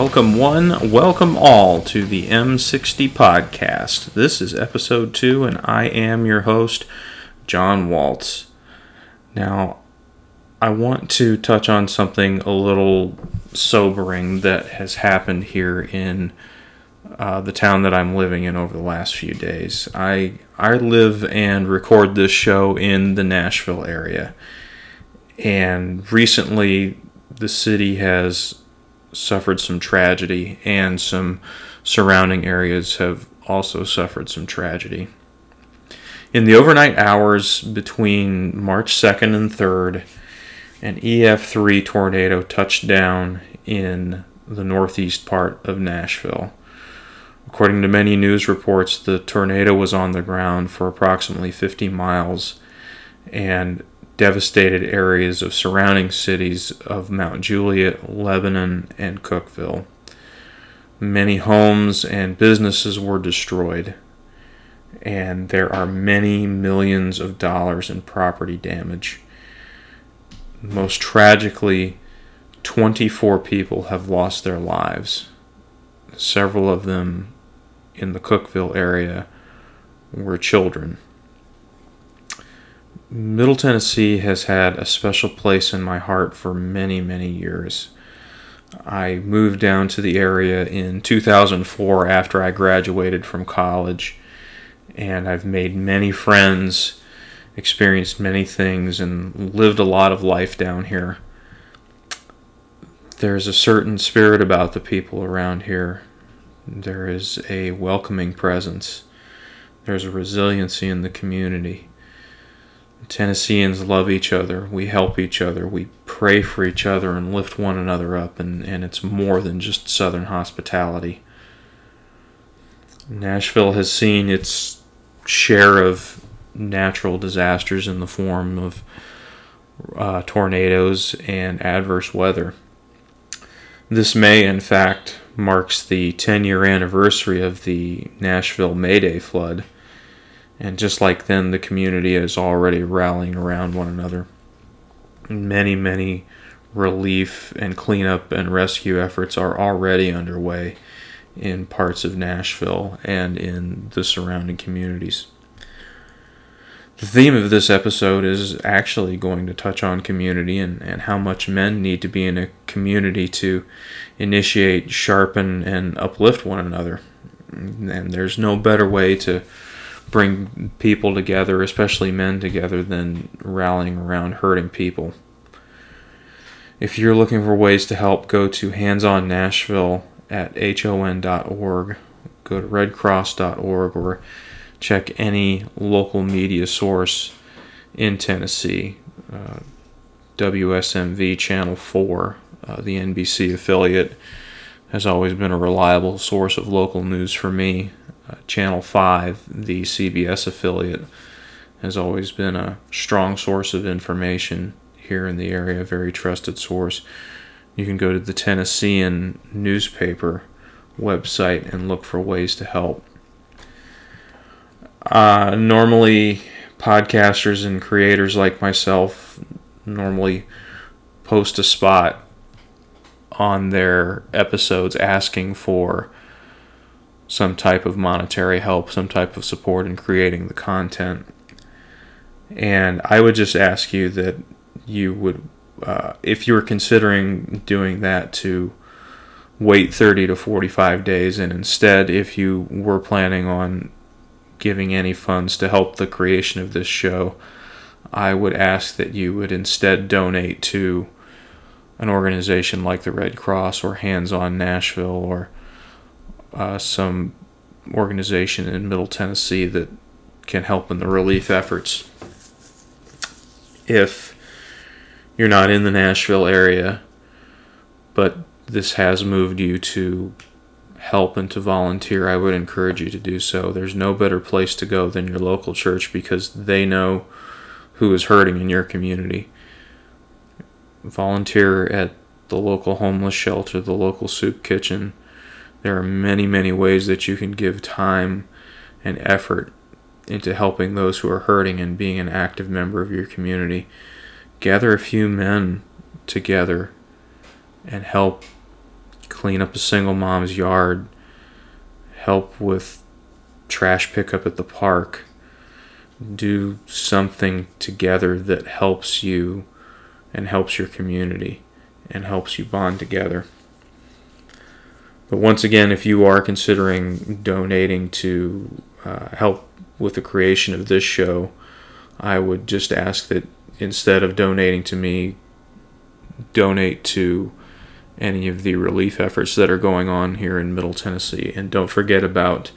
Welcome, one, welcome all to the M60 podcast. This is episode two, and I am your host, John Waltz. Now, I want to touch on something a little sobering that has happened here in uh, the town that I'm living in over the last few days. I I live and record this show in the Nashville area, and recently the city has suffered some tragedy, and some surrounding areas have also suffered some tragedy. In the overnight hours between March 2nd and 3rd, an EF3 tornado touched down in the northeast part of Nashville. According to many news reports, the tornado was on the ground for approximately 50 miles and devastated areas of surrounding cities of Mount Juliet, Lebanon, and Cookeville. Many homes and businesses were destroyed, and there are many millions of dollars in property damage. Most tragically, 24 people have lost their lives. Several of them in the Cookeville area were children. Middle Tennessee has had a special place in my heart for many, many years. I moved down to the area in 2004 after I graduated from college, and I've made many friends, experienced many things, and lived a lot of life down here. There's a certain spirit about the people around here. There is a welcoming presence. There's a resiliency in the community Tennesseans love each other. We help each other. We pray for each other and lift one another up, and, and it's more than just Southern hospitality. Nashville has seen its share of natural disasters in the form of uh, tornadoes and adverse weather. This May, in fact, marks the 10 year anniversary of the Nashville Mayday flood and just like then, the community is already rallying around one another. Many, many relief and cleanup and rescue efforts are already underway in parts of Nashville and in the surrounding communities. The theme of this episode is actually going to touch on community and, and how much men need to be in a community to initiate, sharpen, and uplift one another. And there's no better way to bring people together, especially men together, than rallying around hurting people. If you're looking for ways to help, go to Hands On Nashville at hon.org, go to redcross.org, or check any local media source in Tennessee. Uh, WSMV Channel 4, uh, the NBC affiliate, has always been a reliable source of local news for me. Uh, Channel 5, the CBS affiliate, has always been a strong source of information here in the area, a very trusted source. You can go to the Tennessean newspaper website and look for ways to help. Uh, normally, podcasters and creators like myself normally post a spot on their episodes asking for some type of monetary help, some type of support in creating the content. And I would just ask you that you would, uh, if you were considering doing that, to wait 30 to 45 days. And instead, if you were planning on giving any funds to help the creation of this show, I would ask that you would instead donate to an organization like the Red Cross or Hands On Nashville or uh, some organization in Middle Tennessee that can help in the relief efforts. If you're not in the Nashville area, but this has moved you to help and to volunteer, I would encourage you to do so. There's no better place to go than your local church because they know who is hurting in your community. Volunteer at the local homeless shelter, the local soup kitchen. There are many, many ways that you can give time and effort into helping those who are hurting and being an active member of your community. Gather a few men together and help clean up a single mom's yard, help with trash pickup at the park, do something together that helps you and helps your community and helps you bond together. But once again, if you are considering donating to uh, help with the creation of this show, I would just ask that instead of donating to me, donate to any of the relief efforts that are going on here in Middle Tennessee. And don't forget about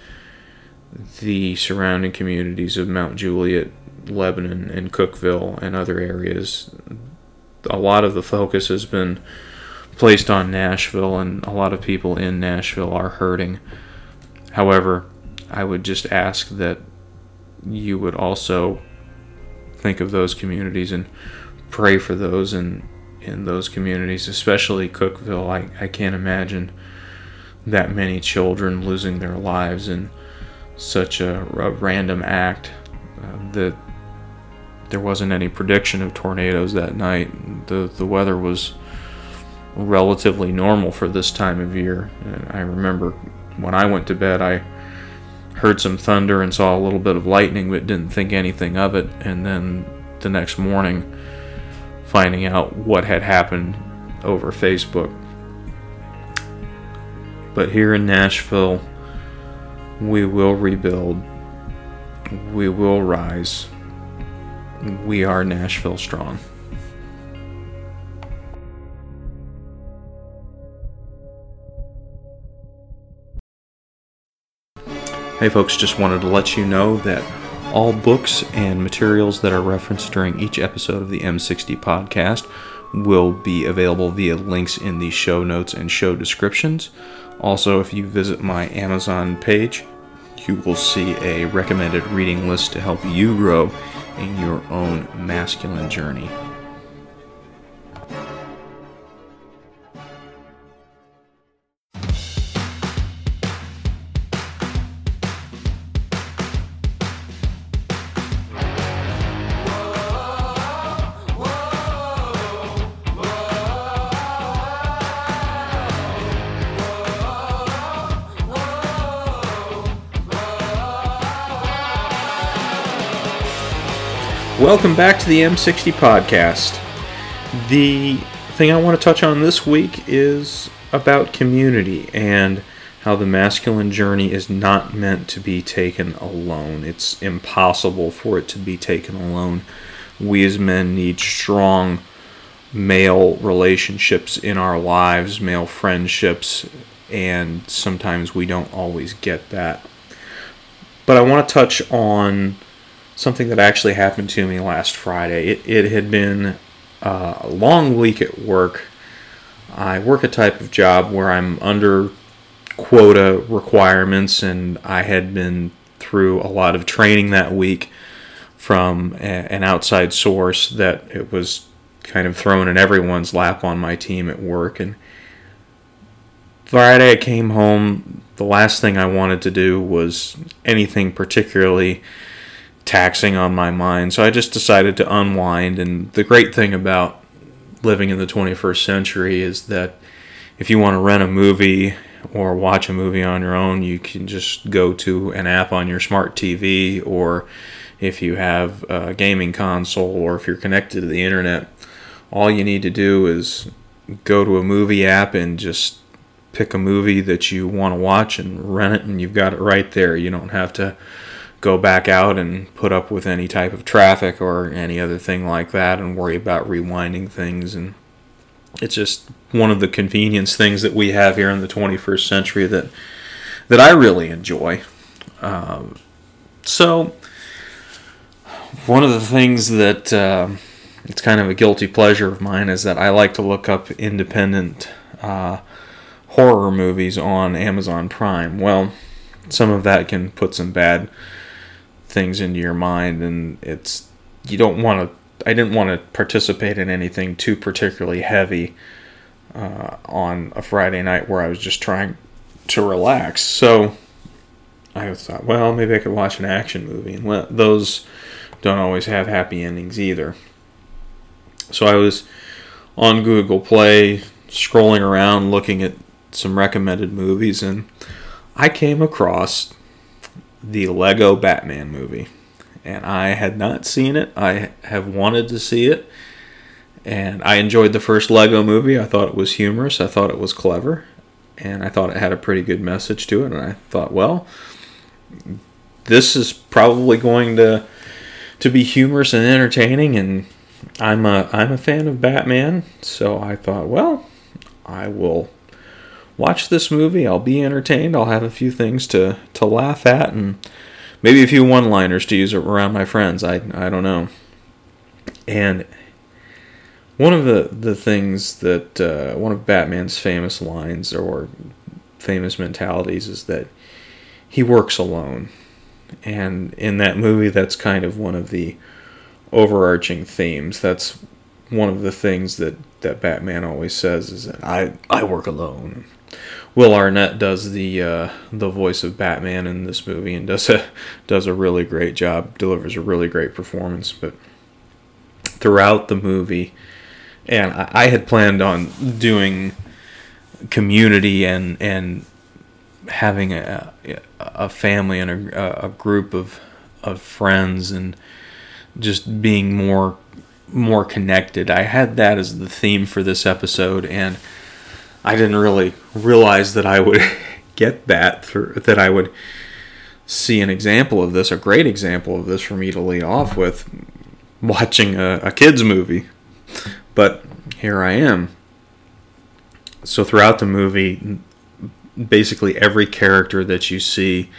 the surrounding communities of Mount Juliet, Lebanon, and Cookeville, and other areas. A lot of the focus has been placed on Nashville, and a lot of people in Nashville are hurting. However, I would just ask that you would also think of those communities and pray for those and in those communities, especially Cookeville. I, I can't imagine that many children losing their lives in such a, a random act. Uh, that there wasn't any prediction of tornadoes that night. The the weather was relatively normal for this time of year. And I remember when I went to bed, I heard some thunder and saw a little bit of lightning, but didn't think anything of it. And then the next morning finding out what had happened over Facebook. But here in Nashville, we will rebuild. We will rise. We are Nashville strong. Hey, folks, just wanted to let you know that all books and materials that are referenced during each episode of the M60 podcast will be available via links in the show notes and show descriptions. Also, if you visit my Amazon page, you will see a recommended reading list to help you grow in your own masculine journey. Welcome back to the M60 podcast. The thing I want to touch on this week is about community and how the masculine journey is not meant to be taken alone. It's impossible for it to be taken alone. We as men need strong male relationships in our lives, male friendships, and sometimes we don't always get that. But I want to touch on something that actually happened to me last Friday. It, it had been uh, a long week at work. I work a type of job where I'm under quota requirements, and I had been through a lot of training that week from a, an outside source that it was kind of thrown in everyone's lap on my team at work. And Friday, I came home. The last thing I wanted to do was anything particularly taxing on my mind. So I just decided to unwind. And the great thing about living in the 21st century is that if you want to rent a movie or watch a movie on your own, you can just go to an app on your smart TV, or if you have a gaming console, or if you're connected to the internet, all you need to do is go to a movie app and just pick a movie that you want to watch and rent it, and you've got it right there. You don't have to go back out and put up with any type of traffic or any other thing like that and worry about rewinding things and it's just one of the convenience things that we have here in the 21st century that that I really enjoy. Um, so one of the things that uh, it's kind of a guilty pleasure of mine is that I like to look up independent uh, horror movies on Amazon Prime. Well, some of that can put some bad things into your mind, and it's you don't want to. I didn't want to participate in anything too particularly heavy uh, on a Friday night where I was just trying to relax. So I thought, well, maybe I could watch an action movie, and well, those don't always have happy endings either. So I was on Google Play, scrolling around, looking at some recommended movies, and I came across the Lego Batman movie. And I had not seen it. I have wanted to see it. And I enjoyed the first Lego movie. I thought it was humorous. I thought it was clever. And I thought it had a pretty good message to it. And I thought, well, this is probably going to to be humorous and entertaining and I'm a I'm a fan of Batman, so I thought, well, I will watch this movie. I'll be entertained. I'll have a few things to to laugh at and maybe a few one-liners to use around my friends. I I don't know. And one of the the things that uh, one of Batman's famous lines or famous mentalities is that he works alone. And in that movie, that's kind of one of the overarching themes. That's one of the things that, that Batman always says is that I, I work alone. Will Arnett does the uh, the voice of Batman in this movie and does a does a really great job, delivers a really great performance. But throughout the movie, and I, I had planned on doing Community and and having a a family and a, a group of of friends and just being more more connected. I had that as the theme for this episode and I didn't really realize that I would get that through that I would see an example of this, a great example of this for me to lead off with watching a, a kids movie. But here I am. So throughout the movie, basically every character that you see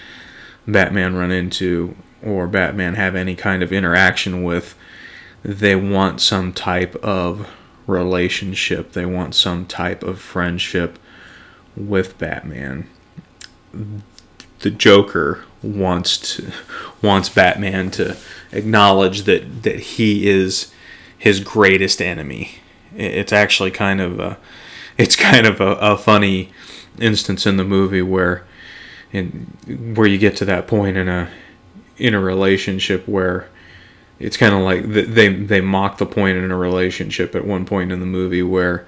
Batman run into or Batman have any kind of interaction with, they want some type of relationship. They want some type of friendship with Batman. The Joker wants to wants Batman to acknowledge that that he is his greatest enemy. It's actually kind of a it's kind of a, a funny instance in the movie where in where you get to that point in a in a relationship where it's kind of like they they mock the point in a relationship at one point in the movie where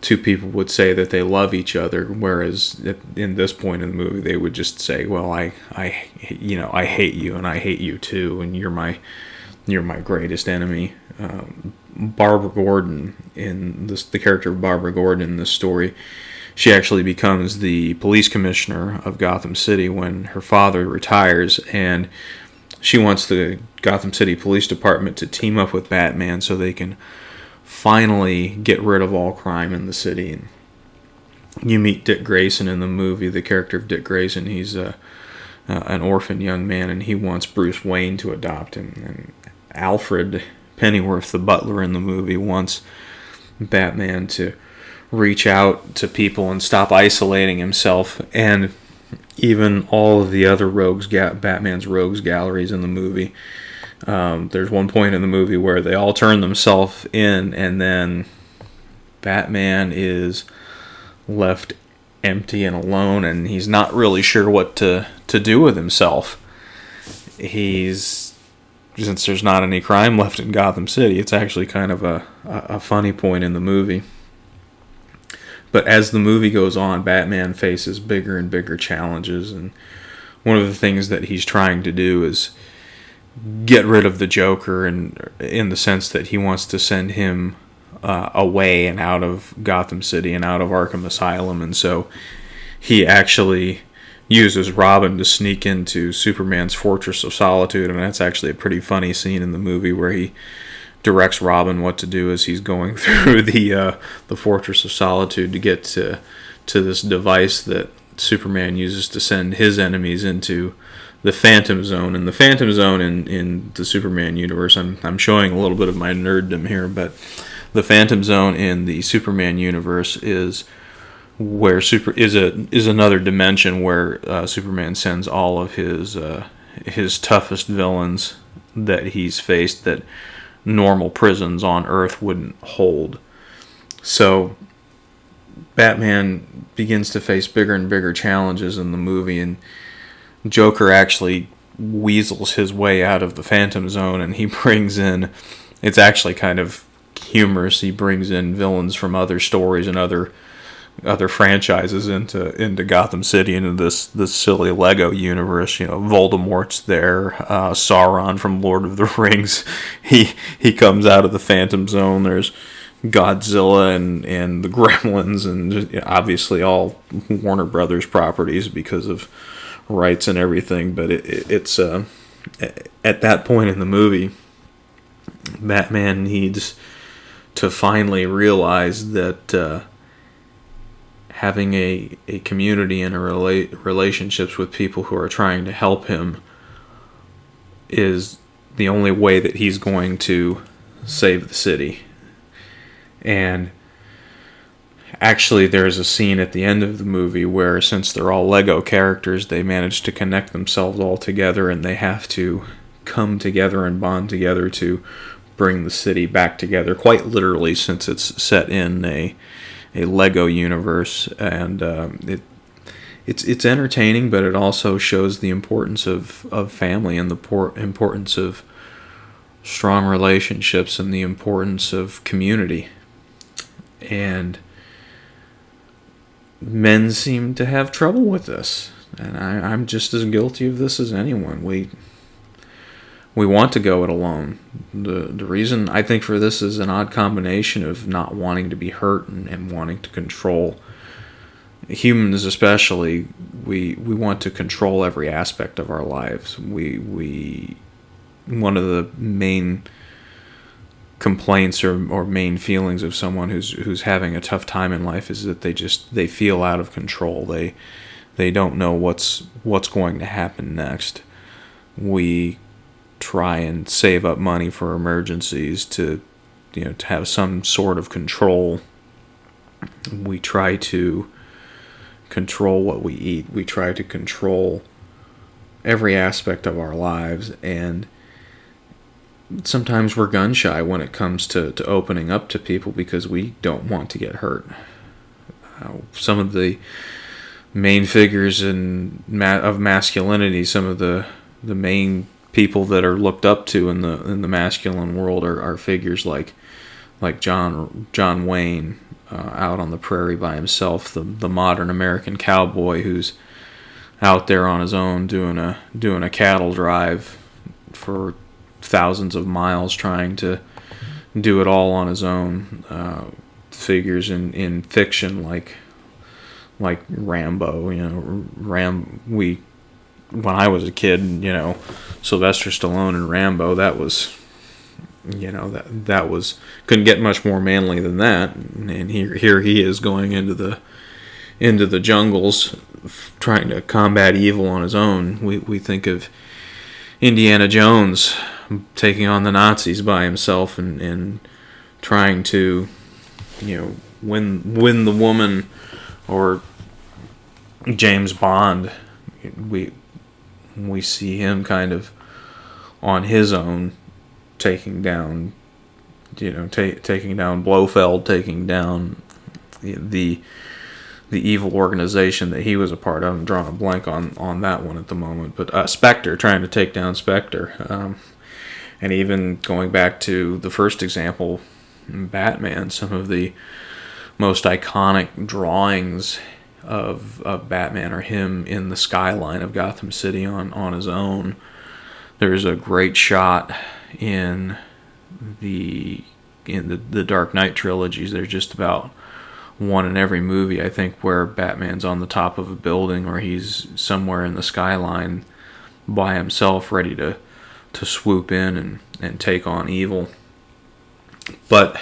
two people would say that they love each other whereas in this point in the movie they would just say well i i you know i hate you and i hate you too and you're my you're my greatest enemy. Um, barbara gordon in this the character of barbara gordon in this story she actually becomes the police commissioner of Gotham City when her father retires, and she wants the Gotham City Police Department to team up with Batman so they can finally get rid of all crime in the city. And you meet Dick Grayson in the movie, the character of Dick Grayson. He's a, uh, an orphan young man, and he wants Bruce Wayne to adopt him. And Alfred Pennyworth, the butler in the movie, wants Batman to reach out to people and stop isolating himself and even all of the other rogues batman's rogues galleries in the movie. Um, there's one point in the movie where they all turn themselves in and then batman is left empty and alone and he's not really sure what to, to do with himself. He's since there's not any crime left in gotham city it's actually kind of a, a funny point in the movie but as the movie goes on, Batman faces bigger and bigger challenges, and one of the things that he's trying to do is get rid of the Joker, and in the sense that he wants to send him uh, away and out of Gotham City and out of Arkham Asylum, and so he actually uses Robin to sneak into Superman's Fortress of Solitude, and that's actually a pretty funny scene in the movie where he directs Robin what to do as he's going through the uh, the Fortress of Solitude to get to to this device that Superman uses to send his enemies into the Phantom Zone. And the Phantom Zone in, in the Superman universe, I'm, I'm showing a little bit of my nerddom here, but the Phantom Zone in the Superman universe is where super is a is another dimension where uh, Superman sends all of his uh, his toughest villains that he's faced that normal prisons on Earth wouldn't hold. So Batman begins to face bigger and bigger challenges in the movie, and Joker actually weasels his way out of the Phantom Zone, and he brings in. It's actually kind of humorous. He brings in villains from other stories and other other franchises into into Gotham City into this this silly Lego universe. You know, Voldemort's there, uh, Sauron from Lord of the Rings. He he comes out of the Phantom Zone. There's Godzilla and and the Gremlins, and obviously all Warner Brothers properties because of rights and everything. But it, it, it's uh, at that point in the movie, Batman needs to finally realize that. Uh, having a, a community and a rela- relationships with people who are trying to help him is the only way that he's going to save the city. And actually, there's a scene at the end of the movie where, since they're all Lego characters, they manage to connect themselves all together and they have to come together and bond together to bring the city back together, quite literally, since it's set in a a Lego universe, and um, it it's it's entertaining, but it also shows the importance of, of family and the por- importance of strong relationships and the importance of community. And men seem to have trouble with this, and I, I'm just as guilty of this as anyone. We we want to go it alone. The the reason I think for this is an odd combination of not wanting to be hurt and, and wanting to control humans especially we we want to control every aspect of our lives. We we one of the main complaints or, or main feelings of someone who's who's having a tough time in life is that they just they feel out of control. They they don't know what's what's going to happen next. We try and save up money for emergencies to you know to have some sort of control. We try to control what we eat. We try to control every aspect of our lives and sometimes we're gun shy when it comes to, to opening up to people because we don't want to get hurt. Uh, some of the main figures in ma- of masculinity some of the the main people that are looked up to in the in the masculine world are, are figures like like John John Wayne uh, out on the prairie by himself, the the modern American cowboy who's out there on his own doing a doing a cattle drive for thousands of miles trying to do it all on his own. Uh, figures in, in fiction like like Rambo, you know, Ram we when I was a kid, you know, Sylvester Stallone and Rambo, that was, you know, that that was couldn't get much more manly than that. And here here he is going into the into the jungles, trying to combat evil on his own. We we think of Indiana Jones taking on the Nazis by himself and and trying to, you know, win win the woman, or James Bond. We we see him kind of on his own taking down you know ta- taking down Blofeld taking down the the evil organization that he was a part of. I'm drawing a blank on on that one at the moment, but uh, Spectre trying to take down Spectre, um, and even going back to the first example, Batman. Some of the most iconic drawings of, of Batman or him in the skyline of Gotham City on, on his own. There's a great shot in the in the, the Dark Knight trilogies. There's just about one in every movie, I think, where Batman's on the top of a building or he's somewhere in the skyline by himself, ready to to swoop in and, and take on evil. But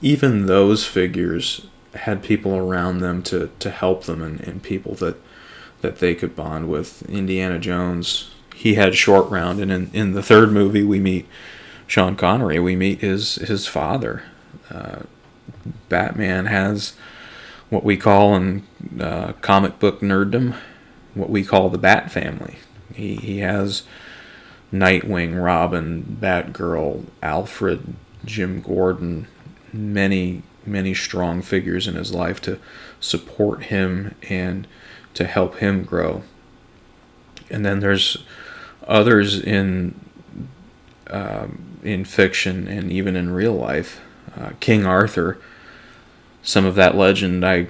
even those figures had people around them to, to help them and, and people that that they could bond with. Indiana Jones, he had short round, and in, in the third movie we meet Sean Connery. We meet his his father. Uh, Batman has what we call in uh, comic book nerddom, what we call the Bat family. He, he has Nightwing, Robin, Batgirl, Alfred, Jim Gordon, many, many strong figures in his life to support him and to help him grow. And then there's others in um, in fiction and even in real life. Uh, King Arthur, some of that legend I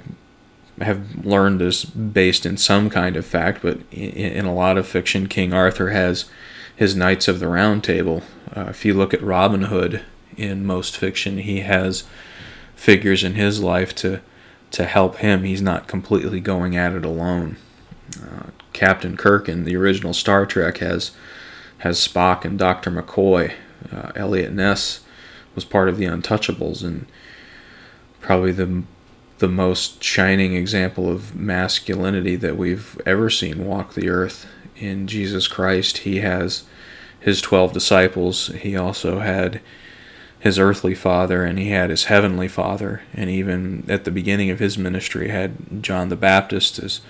have learned is based in some kind of fact, but in, in a lot of fiction, King Arthur has his Knights of the Round Table. Uh, if you look at Robin Hood in most fiction, he has figures in his life to to help him. He's not completely going at it alone. Uh, Captain Kirk in the original Star Trek has has Spock and Dr. McCoy. Uh, Eliot Ness was part of the Untouchables and probably the the most shining example of masculinity that we've ever seen walk the earth in Jesus Christ. He has his 12 disciples. He also had his earthly father and he had his heavenly father and even at the beginning of his ministry had John the Baptist as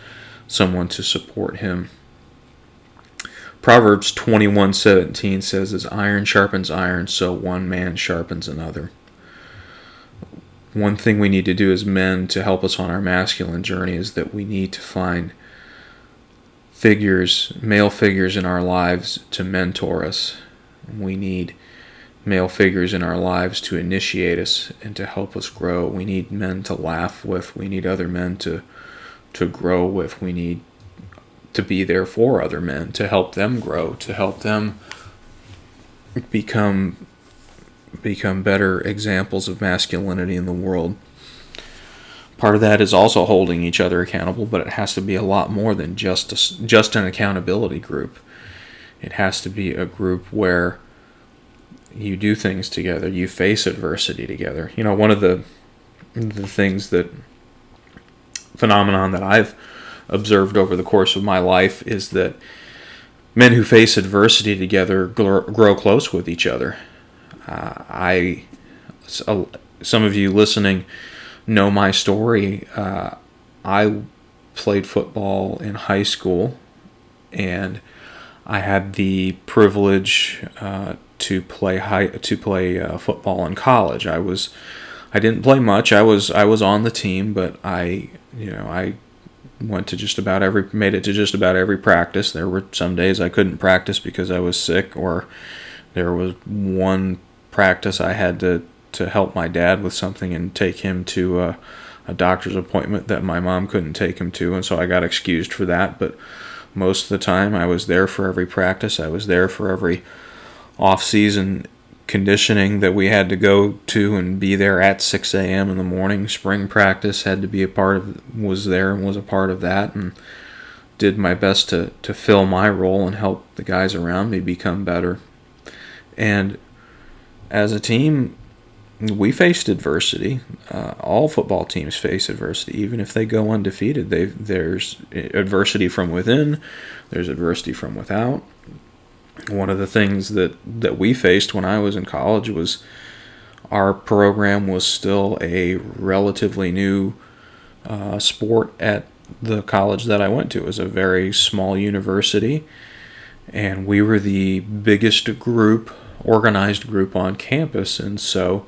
someone to support him. Proverbs 21:17 says as iron sharpens iron so one man sharpens another. One thing we need to do as men to help us on our masculine journey is that we need to find figures, male figures in our lives to mentor us. We need male figures in our lives to initiate us and to help us grow. We need men to laugh with. We need other men to to grow with. We need to be there for other men, to help them grow, to help them become become better examples of masculinity in the world. Part of that is also holding each other accountable, but it has to be a lot more than just a, just an accountability group. It has to be a group where you do things together, you face adversity together. You know, one of the the things that phenomenon that I've observed over the course of my life is that men who face adversity together grow close with each other. Uh, I, some of you listening know my story. Uh, I played football in high school, and I had the privilege uh, to play high to play uh, football in college. I was I didn't play much. I was I was on the team, but I you know I went to just about every made it to just about every practice. There were some days I couldn't practice because I was sick, or there was one practice I had to to help my dad with something and take him to a, a doctor's appointment that my mom couldn't take him to, and so I got excused for that. But most of the time, I was there for every practice. I was there for every off season conditioning that we had to go to and be there at 6 a.m. in the morning. Spring practice had to be a part of, was there and was a part of that, and did my best to, to fill my role and help the guys around me become better. And as a team, we faced adversity. Uh, all football teams face adversity, even if they go undefeated. They there's adversity from within, there's adversity from without one of the things that that we faced when I was in college was our program was still a relatively new uh, sport at the college that I went to. It was a very small university, and we were the biggest group, organized group on campus, and so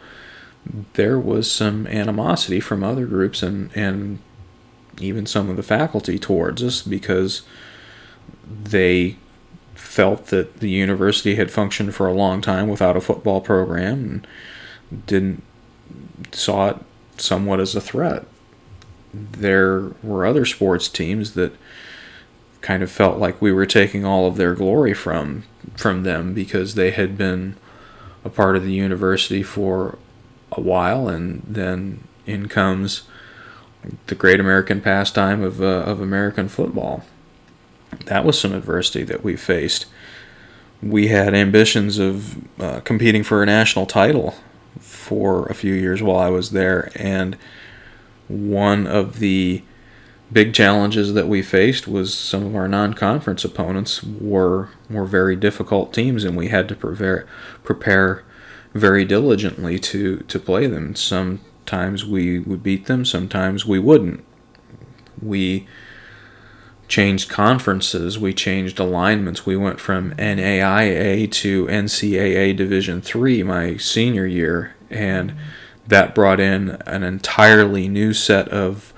there was some animosity from other groups and and even some of the faculty towards us because they felt that the university had functioned for a long time without a football program and didn't saw it somewhat as a threat. There were other sports teams that kind of felt like we were taking all of their glory from from them because they had been a part of the university for a while and then in comes the great American pastime of, uh, of American football that was some adversity that we faced. We had ambitions of uh, competing for a national title for a few years while I was there, and one of the big challenges that we faced was some of our non-conference opponents were were very difficult teams, and we had to prepare prepare very diligently to to play them. Sometimes we would beat them, sometimes we wouldn't. We changed conferences, we changed alignments. We went from NAIA to NCAA Division 3 my senior year and that brought in an entirely new set of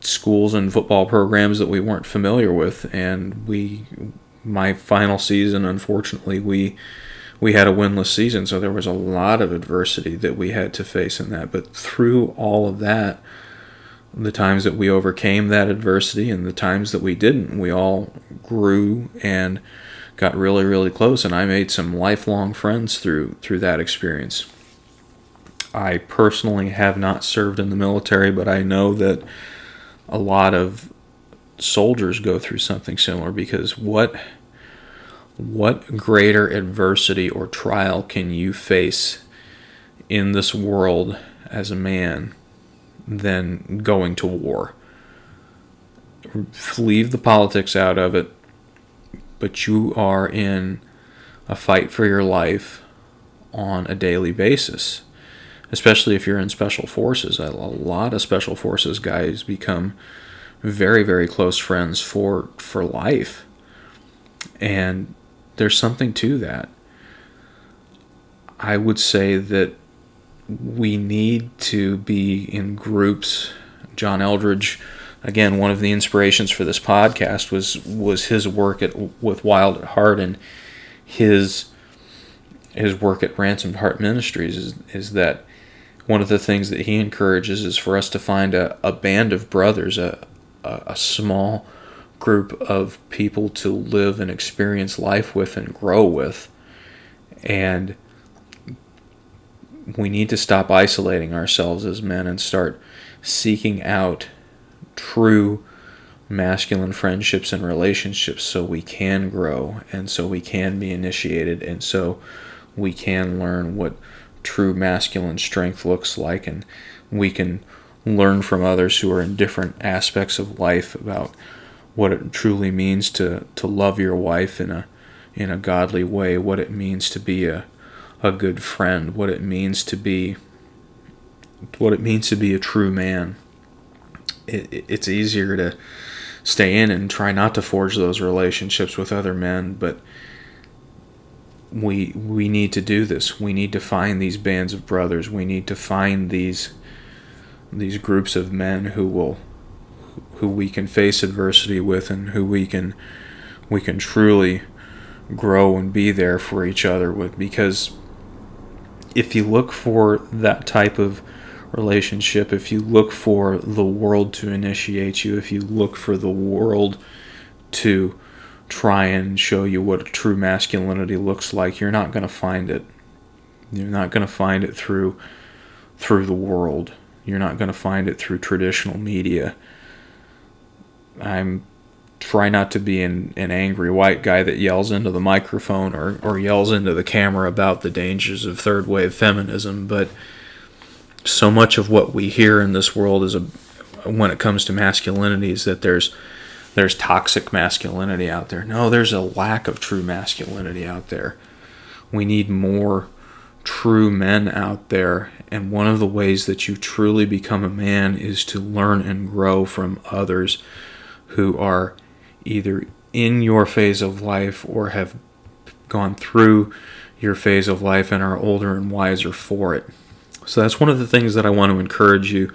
schools and football programs that we weren't familiar with and we my final season unfortunately we we had a winless season so there was a lot of adversity that we had to face in that but through all of that the times that we overcame that adversity and the times that we didn't we all grew and got really really close and I made some lifelong friends through through that experience. I personally have not served in the military but I know that a lot of soldiers go through something similar because what what greater adversity or trial can you face in this world as a man than going to war? Leave the politics out of it, but you are in a fight for your life on a daily basis especially if you're in special forces. A lot of special forces guys become very, very close friends for for life, and there's something to that. I would say that we need to be in groups. John Eldredge, again, one of the inspirations for this podcast was was his work at with Wild at Heart and his his work at Ransomed Heart Ministries is, is that one of the things that he encourages is for us to find a, a band of brothers, a, a, a small group of people to live and experience life with and grow with. And we need to stop isolating ourselves as men and start seeking out true masculine friendships and relationships so we can grow and so we can be initiated and so we can learn what true masculine strength looks like, and we can learn from others who are in different aspects of life about what it truly means to, to love your wife in a in a godly way, what it means to be a a good friend, what it means to be what it means to be a true man. It, it's easier to stay in and try not to forge those relationships with other men, but we we need to do this. We need to find these bands of brothers. We need to find these these groups of men who will who we can face adversity with and who we can we can truly grow and be there for each other with because if you look for that type of relationship if you look for the world to initiate you if you look for the world to try and show you what true masculinity looks like, you're not going to find it. You're not going to find it through through the world. You're not going to find it through traditional media. I'm try not to be an, an angry white guy that yells into the microphone or, or yells into the camera about the dangers of third wave feminism, but so much of what we hear in this world is a when it comes to masculinity is that there's there's toxic masculinity out there. No, there's a lack of true masculinity out there. We need more true men out there. And one of the ways that you truly become a man is to learn and grow from others who are either in your phase of life or have gone through your phase of life and are older and wiser for it. So that's one of the things that I want to encourage you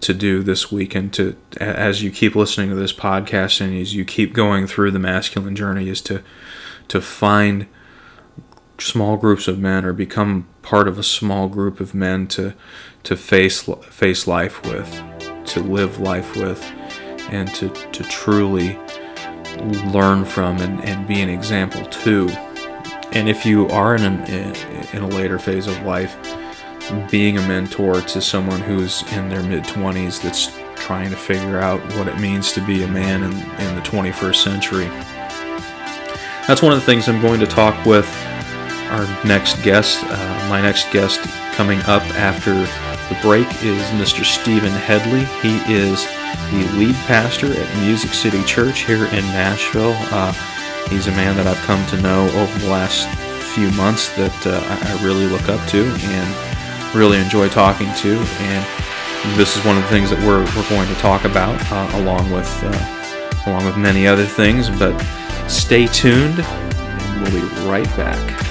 to do this week and to as you keep listening to this podcast and as you keep going through the masculine journey is to to find small groups of men or become part of a small group of men to to face face life with to live life with and to to truly learn from and, and be an example to and if you are in, an, in a later phase of life being a mentor to someone who's in their mid 20s that's trying to figure out what it means to be a man in, in the 21st century. That's one of the things I'm going to talk with our next guest. Uh, my next guest coming up after the break is Mr. Stephen Headley. He is the lead pastor at Music City Church here in Nashville. Uh, he's a man that I've come to know over the last few months that uh, I really look up to, and really enjoy talking to. And this is one of the things that we're, we're going to talk about uh, along with uh, along with many other things. But stay tuned, and we'll be right back.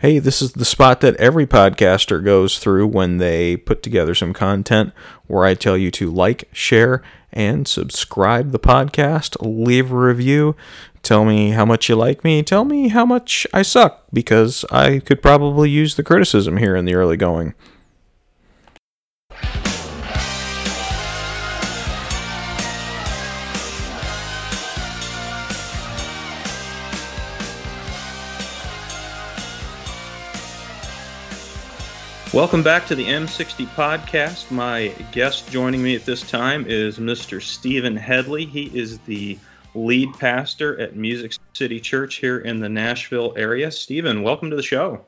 Hey, this is the spot that every podcaster goes through when they put together some content where I tell you to like, share, and subscribe the podcast, leave a review, tell me how much you like me, tell me how much I suck, because I could probably use the criticism here in the early going. Welcome back to the M60 podcast. My guest joining me at this time is Mr. Stephen Headley. He is the lead pastor at Music City Church here in the Nashville area. Stephen, welcome to the show.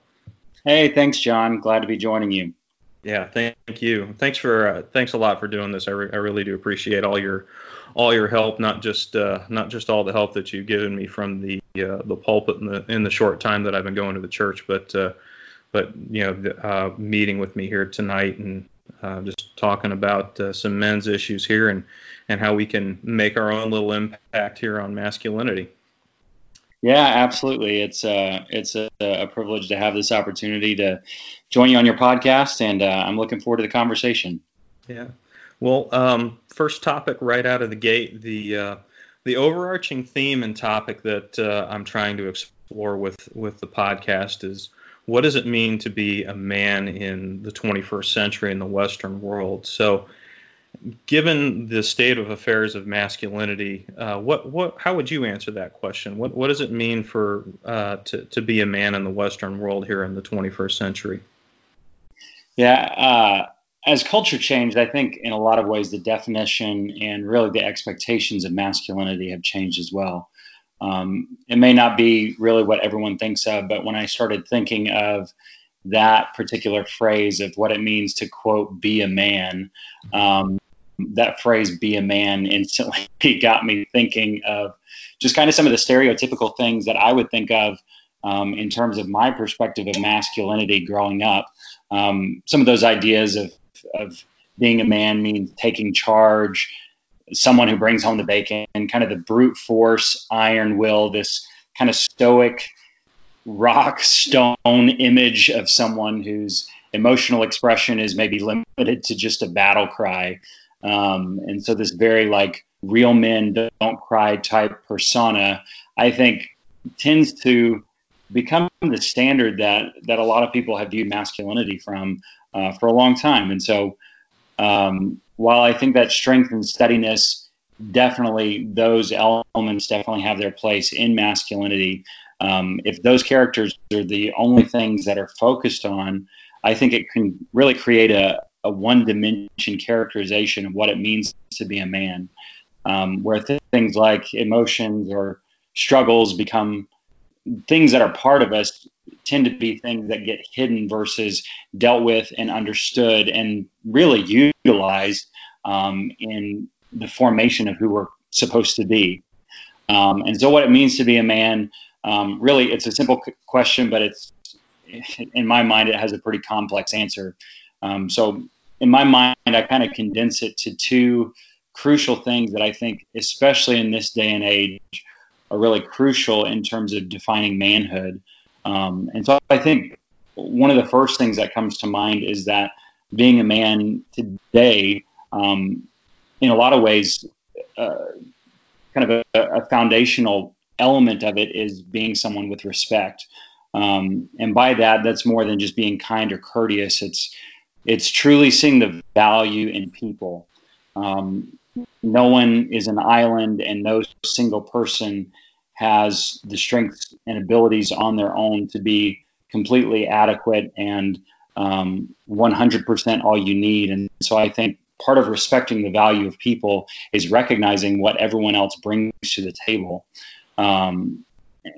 Hey, thanks, John. Glad to be joining you. Yeah, thank you. Thanks for uh, thanks a lot for doing this. I, re- I really do appreciate all your all your help, not just uh, not just all the help that you've given me from the uh, the pulpit in the in the short time that I've been going to the church, but uh, but you know, uh, meeting with me here tonight and uh, just talking about uh, some men's issues here and and how we can make our own little impact here on masculinity. Yeah, absolutely. It's uh, it's a, a privilege to have this opportunity to join you on your podcast, and uh, I'm looking forward to the conversation. Yeah. Well, um, first topic right out of the gate, the uh, the overarching theme and topic that uh, I'm trying to explore with with the podcast is what does it mean to be a man in the 21st century in the Western world? So, given the state of affairs of masculinity, uh, what what how would you answer that question? What what does it mean for uh, to to be a man in the Western world here in the 21st century? Yeah, uh, as culture changed, I think in a lot of ways the definition and really the expectations of masculinity have changed as well. Um, it may not be really what everyone thinks of, but when I started thinking of that particular phrase of what it means to quote be a man, um, that phrase be a man instantly got me thinking of just kind of some of the stereotypical things that I would think of um, in terms of my perspective of masculinity growing up. Um, some of those ideas of, of being a man means taking charge, someone who brings home the bacon, and kind of the brute force, iron will, this kind of stoic rock stone image of someone whose emotional expression is maybe limited to just a battle cry. Um, and so this very like real men don't cry type persona, I think tends to become the standard that that a lot of people have viewed masculinity from uh, for a long time. And so um, while I think that strength and steadiness definitely those elements definitely have their place in masculinity. Um, if those characters are the only things that are focused on, I think it can really create a, a one dimension characterization of what it means to be a man, um, where th- things like emotions or struggles become things that are part of us tend to be things that get hidden versus dealt with and understood and really utilized um, in the formation of who we're supposed to be. Um, and so, what it means to be a man, um, really, it's a simple question, but it's in my mind, it has a pretty complex answer. Um, so, in my mind, I kind of condense it to two crucial things that I think, especially in this day and age, are really crucial in terms of defining manhood. Um, and so, I think one of the first things that comes to mind is that being a man today, um, in a lot of ways, uh, kind of a, a, foundational element of it is being someone with respect. Um, and by that, that's more than just being kind or courteous. It's it's truly seeing the value in people. Um, no one is an island, and no single person has the strengths and abilities on their own to be completely adequate and um, 100% all you need. And so I think part of respecting the value of people is recognizing what everyone else brings to the table. Um,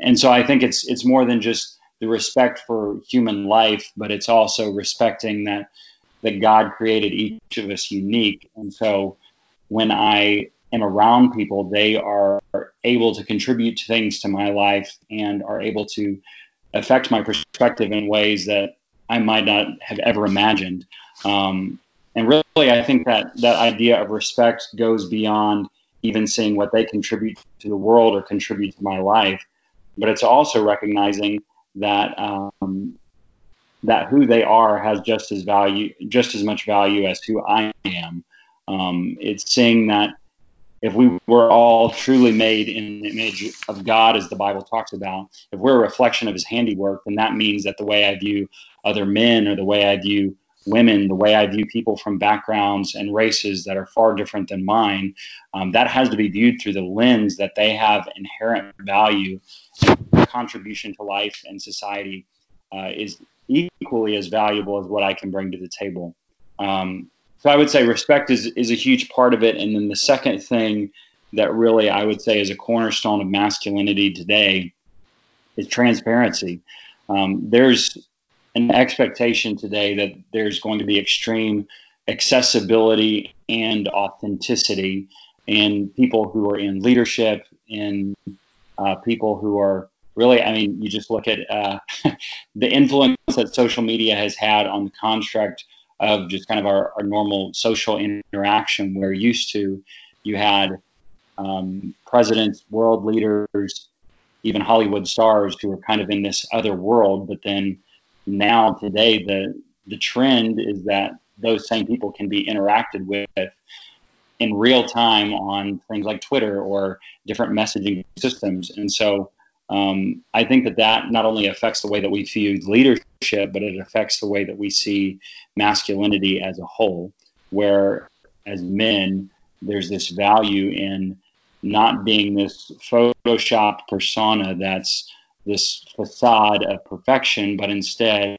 and so I think it's it's more than just the respect for human life, but it's also respecting that that God created each of us unique. And so when I am around people, they are able to contribute things to my life and are able to affect my perspective in ways that I might not have ever imagined. Um, and really, I think that that idea of respect goes beyond even seeing what they contribute to the world or contribute to my life, but it's also recognizing that um, that who they are has just as value, just as much value as who I am. Um, it's seeing that if we were all truly made in the image of God, as the Bible talks about, if we're a reflection of His handiwork, then that means that the way I view other men or the way I view women, the way I view people from backgrounds and races that are far different than mine, um, that has to be viewed through the lens that they have inherent value and contribution to life and society uh, is equally as valuable as what I can bring to the table. Um, so I would say respect is, is a huge part of it. And then the second thing that really I would say is a cornerstone of masculinity today is transparency. Um, there's an expectation today that there's going to be extreme accessibility and authenticity in people who are in leadership, in uh, people who are really, I mean, you just look at uh, the influence that social media has had on the construct of just kind of our, our normal social interaction, we're used to you had um, presidents, world leaders, even Hollywood stars who were kind of in this other world, but then now today the the trend is that those same people can be interacted with in real time on things like Twitter or different messaging systems. And so um, I think that that not only affects the way that we view leadership, but it affects the way that we see masculinity as a whole, where as men, there's this value in not being this photoshopped persona that's this facade of perfection, but instead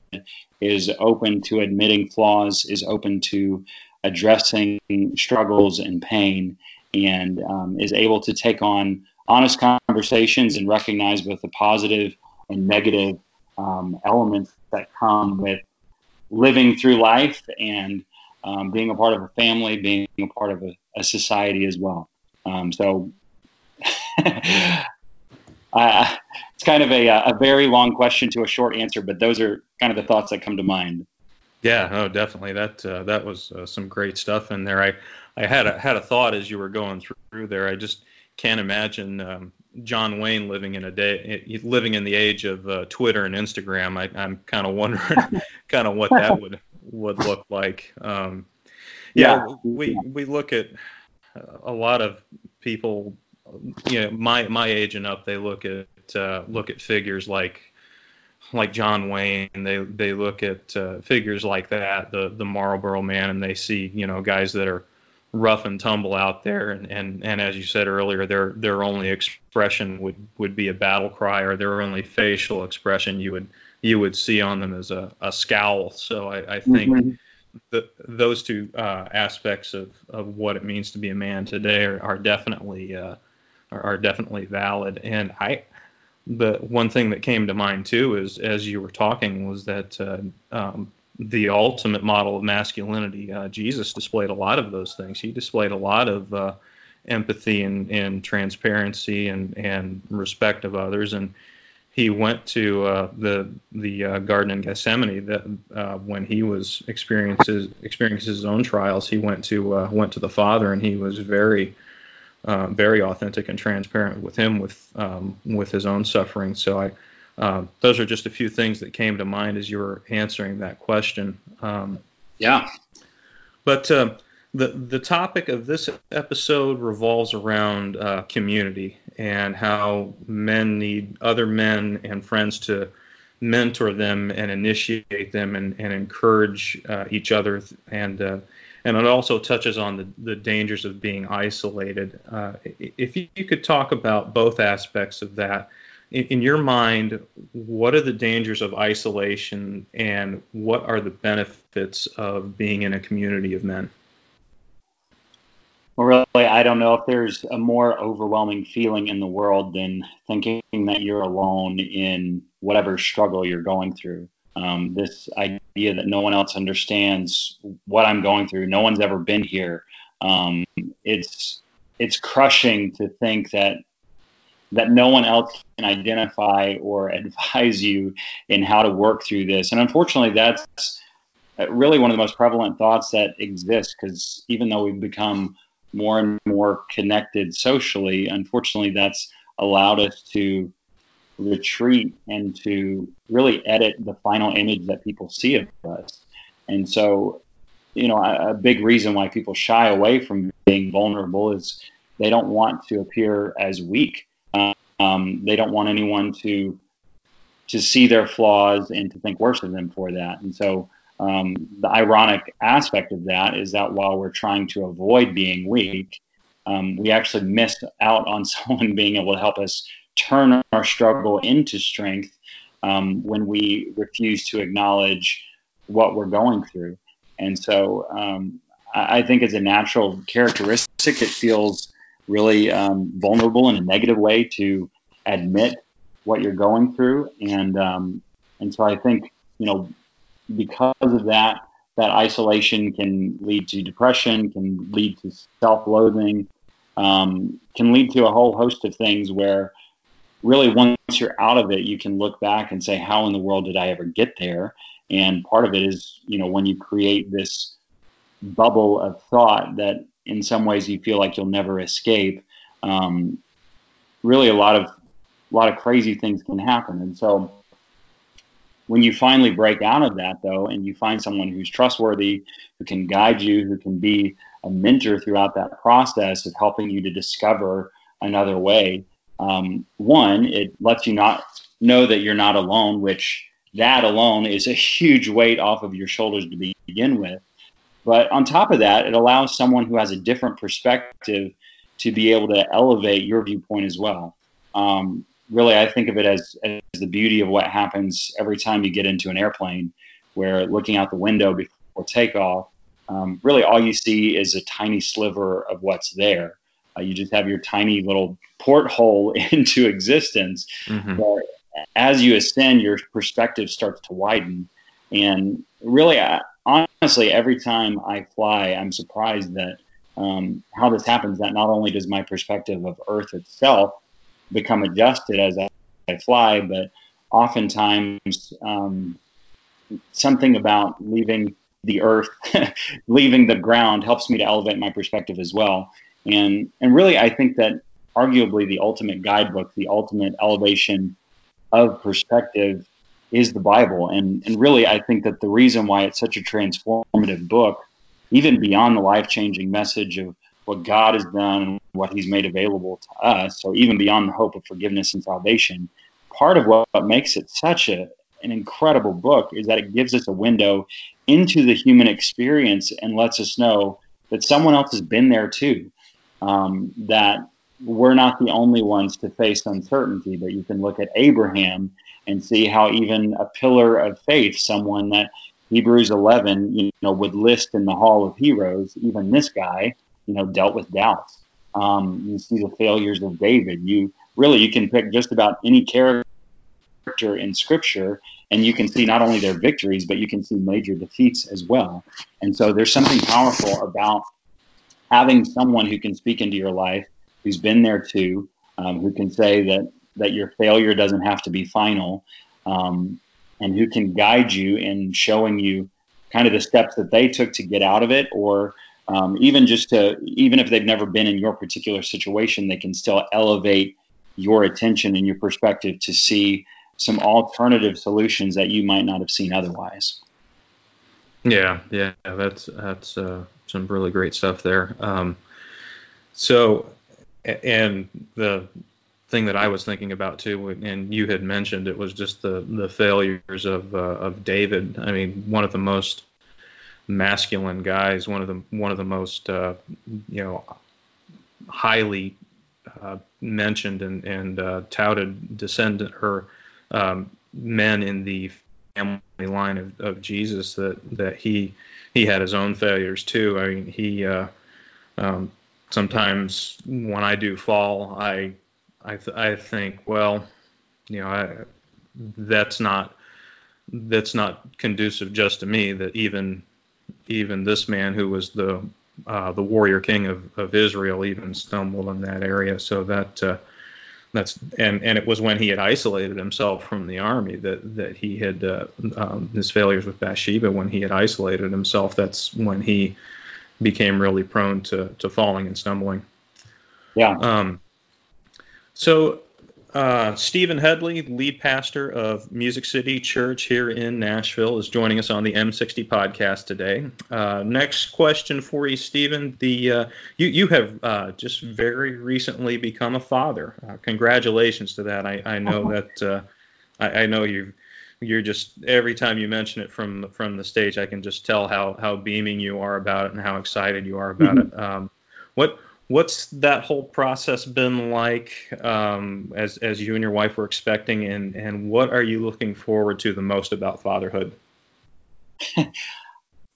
is open to admitting flaws, is open to addressing struggles and pain, and um, is able to take on honest conversations and recognize both the positive and negative um, elements that come with living through life and um, being a part of a family, being a part of a, a society as well. Um, so uh, it's kind of a, a very long question to a short answer, but those are kind of the thoughts that come to mind. Yeah, oh, definitely. That uh, that was uh, some great stuff in there. I I had a had a thought as you were going through there. I just can't imagine um, John Wayne living in a day living in the age of uh, Twitter and Instagram. I, am kind of wondering kind of what that would would look like. Um, yeah, yeah, we we look at a lot of people you know my my age and up they look at uh, look at figures like like John Wayne they they look at uh, figures like that the the Marlboro man and they see you know guys that are rough and tumble out there and, and and as you said earlier their their only expression would would be a battle cry or their only facial expression you would you would see on them as a, a scowl so I, I think mm-hmm. the, those two uh, aspects of, of what it means to be a man today are, are definitely uh, are, are definitely valid. And I, the one thing that came to mind too is as you were talking was that uh, um, the ultimate model of masculinity, uh, Jesus displayed a lot of those things. He displayed a lot of uh, empathy and, and transparency and, and respect of others. And he went to uh, the the uh, Garden in Gethsemane that uh, when he was experiences experiencing his own trials, he went to uh, went to the Father and he was very very authentic and transparent with him with um, with his own suffering. So I, uh, those are just a few things that came to mind as you were answering that question. Um, yeah. But uh, the the topic of this episode revolves around uh, community and how men need other men and friends to mentor them and initiate them and, and encourage uh, each other and and it also touches on the, the dangers of being isolated. Uh, if you, you, could talk about both aspects of that, in, your mind, what are the dangers of isolation and what are the benefits of being in a community of men? Well, really, I don't know if there's a more overwhelming feeling in the world than thinking that you're alone in whatever struggle you're going through. Um, this idea that no one else understands what I'm going through, no one's ever been here. Um, it's it's crushing to think that that no one else can identify or advise you in how to work through this. And unfortunately, that's uh, really one of the most prevalent thoughts that exists because even though we've become more and more connected socially, unfortunately, that's allowed us to retreat and to really edit the final image that people see of us. And so, you know, a, a big reason why people shy away from being vulnerable is they don't want to appear as weak. Um, they don't want anyone to to see their flaws and to think worse of them for that. And so, um, the ironic aspect of that is that while we're trying to avoid being weak, um, we actually missed out on someone being able to help us turn our struggle into strength um, when we refuse to acknowledge what we're going through. And so um, I, I, think as a natural characteristic, it feels really um, vulnerable in a negative way to admit what you're going through. And, um, and so I think, you know, because of that, that isolation can lead to depression, can lead to self-loathing, um, can lead to a whole host of things where really once you're out of it, you can look back and say, how in the world did I ever get there? And part of it is, you know, when you create this bubble of thought that in some ways you feel like you'll never escape, um, really a lot of a lot of crazy things can happen. And so when you finally break out of that though and you find someone who's trustworthy who can guide you who can be a mentor throughout that process of helping you to discover another way um, one it lets you not know that you're not alone which that alone is a huge weight off of your shoulders to begin with but on top of that it allows someone who has a different perspective to be able to elevate your viewpoint as well um, really I think of it as, as the beauty of what happens every time you get into an airplane, where looking out the window before takeoff, um, really all you see is a tiny sliver of what's there. Uh, you just have your tiny little porthole into existence. Mm-hmm. But as you ascend, your perspective starts to widen. And really, I, honestly, every time I fly, I'm surprised that um, how this happens. That not only does my perspective of Earth itself become adjusted as I, I fly, but oftentimes um, something about leaving the earth, leaving the ground helps me to elevate my perspective as well. And and really, I think that arguably the ultimate guidebook, the ultimate elevation of perspective is the Bible. And and really, I think that the reason why it's such a transformative book, even beyond the life changing message of what God has done and what He's made available to us. So even beyond the hope of forgiveness and salvation, part of what, what makes it such a an incredible book is that it gives us a window into the human experience and lets us know that someone else has been there too. Um, that we're not the only ones to face uncertainty, but you can look at Abraham and see how even a pillar of faith, someone that Hebrews 11, you know, would list in the Hall of Heroes, even this guy, you know, dealt with doubts. Um, you see the failures of David. You really you can pick just about any character in Scripture, and you can see not only their victories, but you can see major defeats as well. And so there's something powerful about having someone who can speak into your life, who's been there too, um, who can say that that your failure doesn't have to be final, um, and who can guide you in showing you kind of the steps that they took to get out of it, or um, even just to even if they've never been in your particular situation they can still elevate your attention and your perspective to see some alternative solutions that you might not have seen otherwise. Yeah yeah that's that's uh, some really great stuff there. Um, so and the thing that I was thinking about too, and you had mentioned it was just the the failures of uh, of David. I mean, one of the most masculine guys, one of the one of the most uh, you know highly uh, mentioned and, and uh, touted descendant or um, men in the family line of, of Jesus that that he he had his own failures too. I mean he uh, um, sometimes when I do fall, I I, th- I think well you know I, that's not that's not conducive just to me that even even this man who was the uh, the warrior king of, of Israel even stumbled in that area. So that uh, that's and and it was when he had isolated himself from the army that that he had uh, um, his failures with Bathsheba. When he had isolated himself, that's when he became really prone to to falling and stumbling. Yeah. Um. So uh, Stephen Headley, lead pastor of Music City Church here in Nashville, is joining us on the M60 podcast today. Uh, next question for you, Stephen. The uh, you you have uh, just very recently become a father. Uh, congratulations to that. I, I know that uh, I, I, know you you're just every time you mention it from from the stage, I can just tell how how beaming you are about it and how excited you are about mm-hmm. it. Um, what what's that whole process been like um, as as you and your wife were expecting, and and what are you looking forward to the most about fatherhood? uh,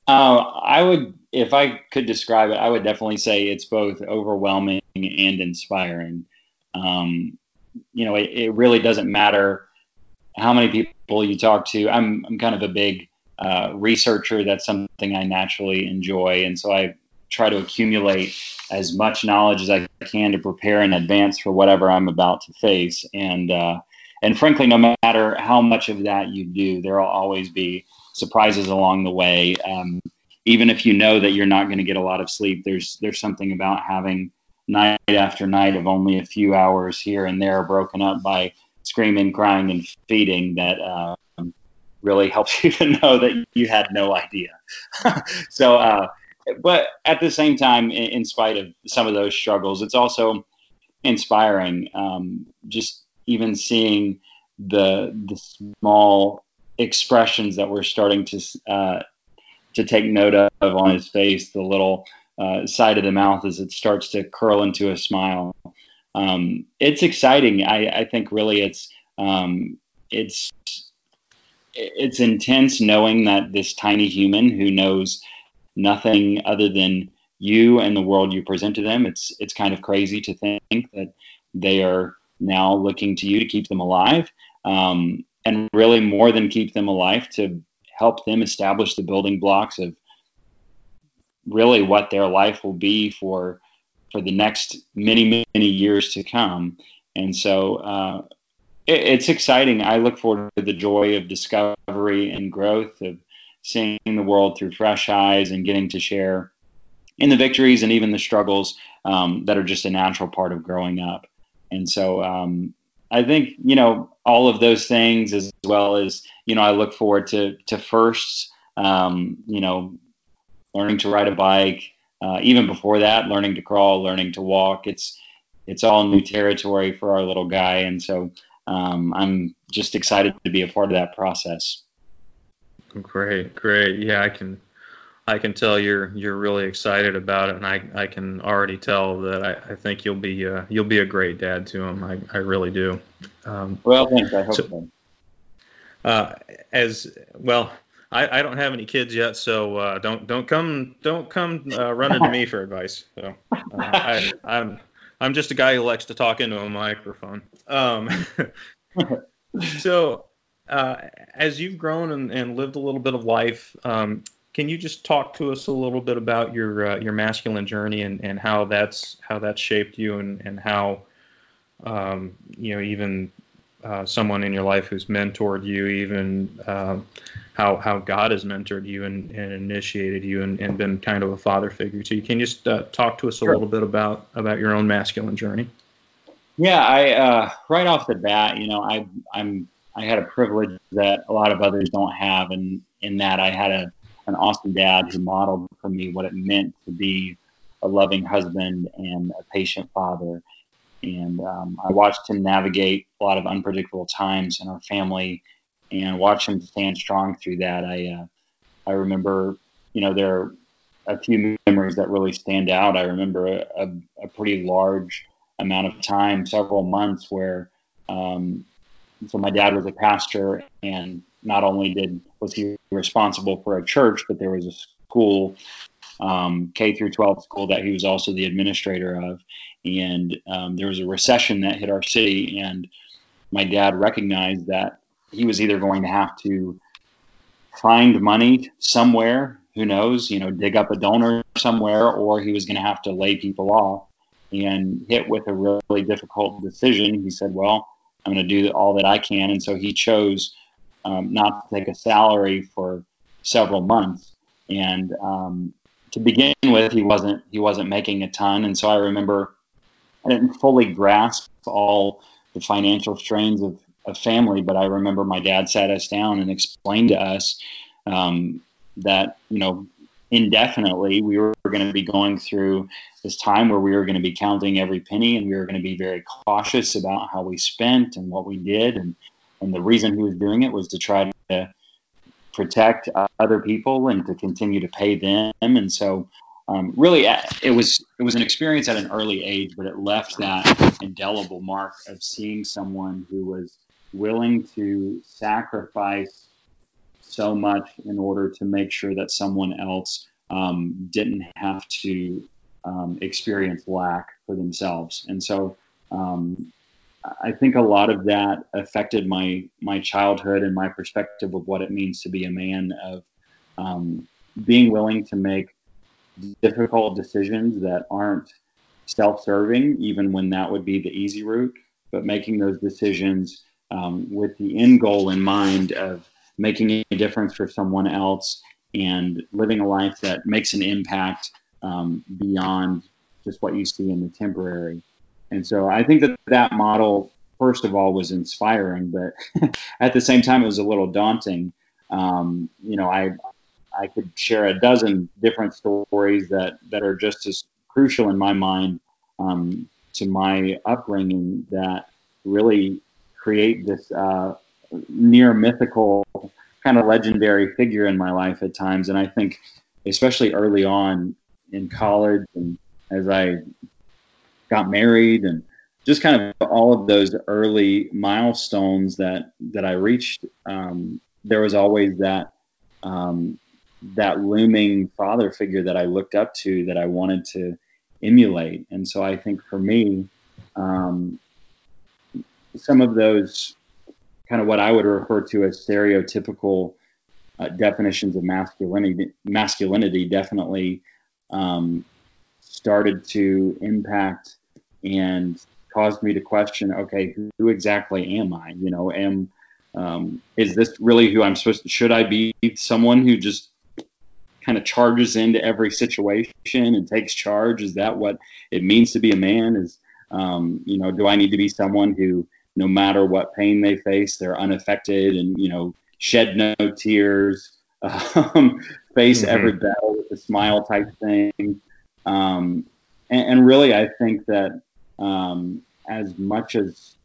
I would, if I could describe it, I would definitely say it's both overwhelming and inspiring. Um, you know, it, it, really doesn't matter how many people you talk to. I'm I'm kind of a big uh, researcher. That's something I naturally enjoy, and so I try to accumulate as much knowledge as I can to prepare in advance for whatever I'm about to face. And uh, and frankly, no matter how much of that you do, there will always be surprises along the way. Um, even if you know that you're not going to get a lot of sleep, there's there's something about having night after night of only a few hours here and there broken up by screaming, crying, and feeding that um, really helps you to know that you had no idea. so uh, but at the same time, in, in, spite of some of those struggles, it's also inspiring. Um, just even seeing the the small expressions that we're starting to uh, to take note of on his face, the little uh, side of the mouth as it starts to curl into a smile. Um, it's exciting. I, I, think really it's um, it's it's intense knowing that this tiny human who knows nothing other than you and the world you present to them. It's it's kind of crazy to think that they are now looking to you to keep them alive, um, and really more than keep them alive to help them establish the building blocks of really what their life will be for for the next many many years to come. And so uh, it, it's exciting. I look forward to the joy of discovery and growth of seeing the world through fresh eyes and getting to share in the victories and even the struggles um, that are just a natural part of growing up. And so um, I think, you know, all of those things as well as, you know, I look forward to, to firsts, um, you know, learning to ride a bike, uh, even before that, learning to crawl, learning to walk. It's, it's all new territory for our little guy. And so um, I'm just excited to be a part of that process. Great, great. Yeah, I can I can tell you're you're really excited about it, and I, I can already tell that I, I think you'll be uh, you'll be a great dad to him. I, I really do. Um, well, thanks. I hope so. so. Uh, as well, I, I don't have any kids yet, so uh, don't don't come don't come uh, running to me for advice. So uh, I, I'm I'm just a guy who likes to talk into a microphone. Um, so uh, as you've grown and, and, lived a little bit of life, um, can you just talk to us a little bit about your uh, your masculine journey and, and how that's how that's shaped you and and how um, you know even uh, someone in your life who's mentored you, even uh, how how God has mentored you and, and initiated you and, and, been kind of a father figure to you. Can you just uh, talk to us a sure. little bit about about your own masculine journey? Yeah, I uh, right off the bat, you know, I I'm I had a privilege that a lot of others don't have, and in that I had a an awesome dad who modeled for me what it meant to be a loving husband and a patient father. And um, I watched him navigate a lot of unpredictable times in our family, and watch him stand strong through that. I uh, I remember, you know, there are a few memories that really stand out. I remember a, a, a pretty large amount of time, several months, where um, so my dad was a pastor, and not only did was he responsible for a church, but there was a school, um, K through 12 school that he was also the administrator of, and um, there was a recession that hit our city, and my dad recognized that he was either going to have to find money somewhere, who knows, you know, dig up a donor somewhere or he was going to have to lay people off. And hit with a really difficult decision, he said, Well, I'm going to do all that I can. And so he chose um, not to take a salary for several months. And um, to begin with, he wasn't he wasn't making a ton. And so I remember I didn't fully grasp all the financial strains of, of family, but I remember my dad sat us down and explained to us um, that you know indefinitely we were going to be going through this time where we were going to be counting every penny and we were going to be very cautious about how we spent and what we did and and the reason he was doing it was to try to protect other people and to continue to pay them and so um, really uh, it was it was an experience at an early age but it left that indelible mark of seeing someone who was willing to sacrifice so much in order to make sure that someone else um, didn't have to um, experience lack for themselves. And so um, I think a lot of that affected my my childhood and my perspective of what it means to be a man of um, being willing to make difficult decisions that aren't self-serving, even when that would be the easy route, but making those decisions um, with the end goal in mind of making a difference for someone else and living a life that makes an impact um, beyond just what you see in the temporary. And so I think that that model, first of all, was inspiring, but at the same time, it was a little daunting. Um, you know, I I could share a dozen different stories that that are just as crucial in my mind um, to my upbringing that really create this uh, near mythical kind of legendary figure in my life at times. And I think, especially early on in college and as I got married and just kind of all of those early milestones that that I reached, um, there was always that um, that looming father figure that I looked up to that I wanted to emulate. And so I think for me, um, some of those kind of what I would refer to as stereotypical uh, definitions of masculinity, masculinity definitely um, started to impact and caused me to question, okay, who, who exactly am I? You know, am um, is this really who I'm supposed to? Should I be someone who just kind of charges into every situation and takes charge? Is that what it means to be a man? Is um, you know, do I need to be someone who no matter what pain they face, they're unaffected and, you know, shed no tears, um, face mm-hmm. every battle with a smile type thing. Um, and, and, really, I think that um, as much as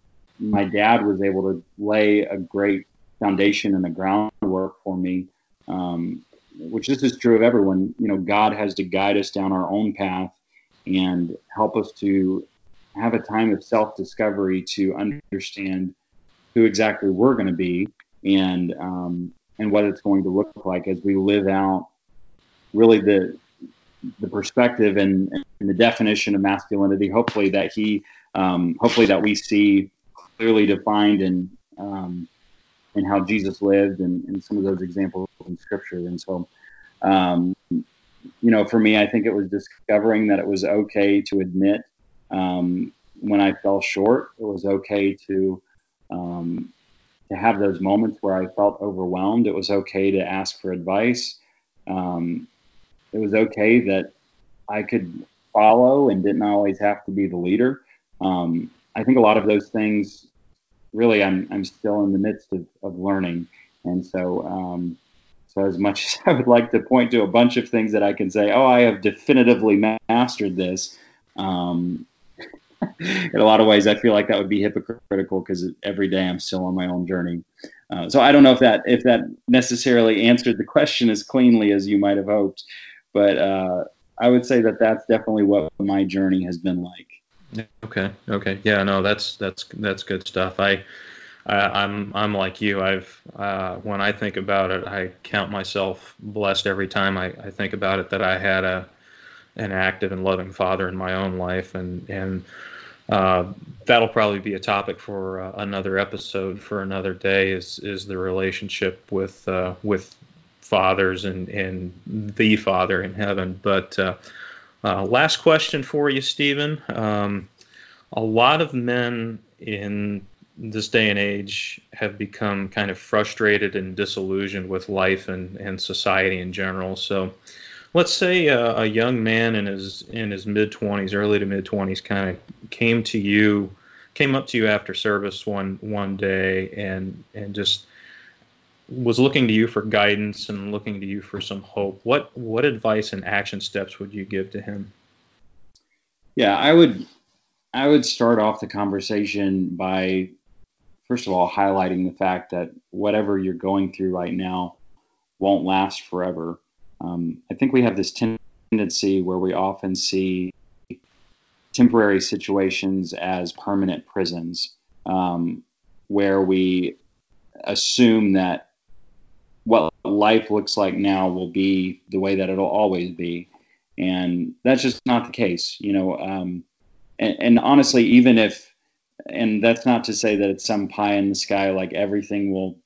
my dad was able to lay a great foundation and the groundwork for me, um, which this is true of everyone, you know, God has to guide us down our own path and help us to have a time of self discovery to understand who exactly we're going to be and um, and what it's going to look like as we live out really the the perspective and, and the definition of masculinity. Hopefully that he um, hopefully that we see clearly defined in um, how Jesus lived and, and some of those examples in Scripture. And so, um, you know, for me, I think it was discovering that it was okay to admit um, when I fell short, it was okay to um, to have those moments where I felt overwhelmed. It was okay to ask for advice. Um, it was okay that I could follow and didn't always have to be the leader. Um, I think a lot of those things, really, I'm I'm still in the midst of, of learning, and so. Um, so as much as I would like to point to a bunch of things that I can say, oh, I have definitively mastered this, um, in a lot of ways, I feel like that would be hypocritical because every day I'm still on my own journey. Uh, so I don't know if that if that necessarily answered the question as cleanly as you might have hoped, but uh, I would say that that's definitely what my journey has been like. Okay. Okay. Yeah. No. That's that's that's good stuff. I. I'm I'm like you. I've uh, when I think about it, I count myself blessed every time I, I think about it that I had a an active and loving father in my own life, and and uh, that'll probably be a topic for uh, another episode for another day. Is is the relationship with uh, with fathers and and the Father in heaven. But uh, uh, last question for you, Stephen. Um, a lot of men in this day and age have become kind of frustrated and disillusioned with life and, and society in general. So, let's say a, a young man in his in his mid 20s, early to mid 20s, kind of came to you, came up to you after service one one day, and and just was looking to you for guidance and looking to you for some hope. What what advice and action steps would you give to him? Yeah, I would I would start off the conversation by first of all highlighting the fact that whatever you're going through right now won't last forever. Um, I think we have this tendency where we often see temporary situations as permanent prisons, um, where we assume that what life looks like now will be the way that it'll always be. And that's just not the case, you know. Um, and, and honestly, even if, and that's not to say that it's some pie in the sky, like everything will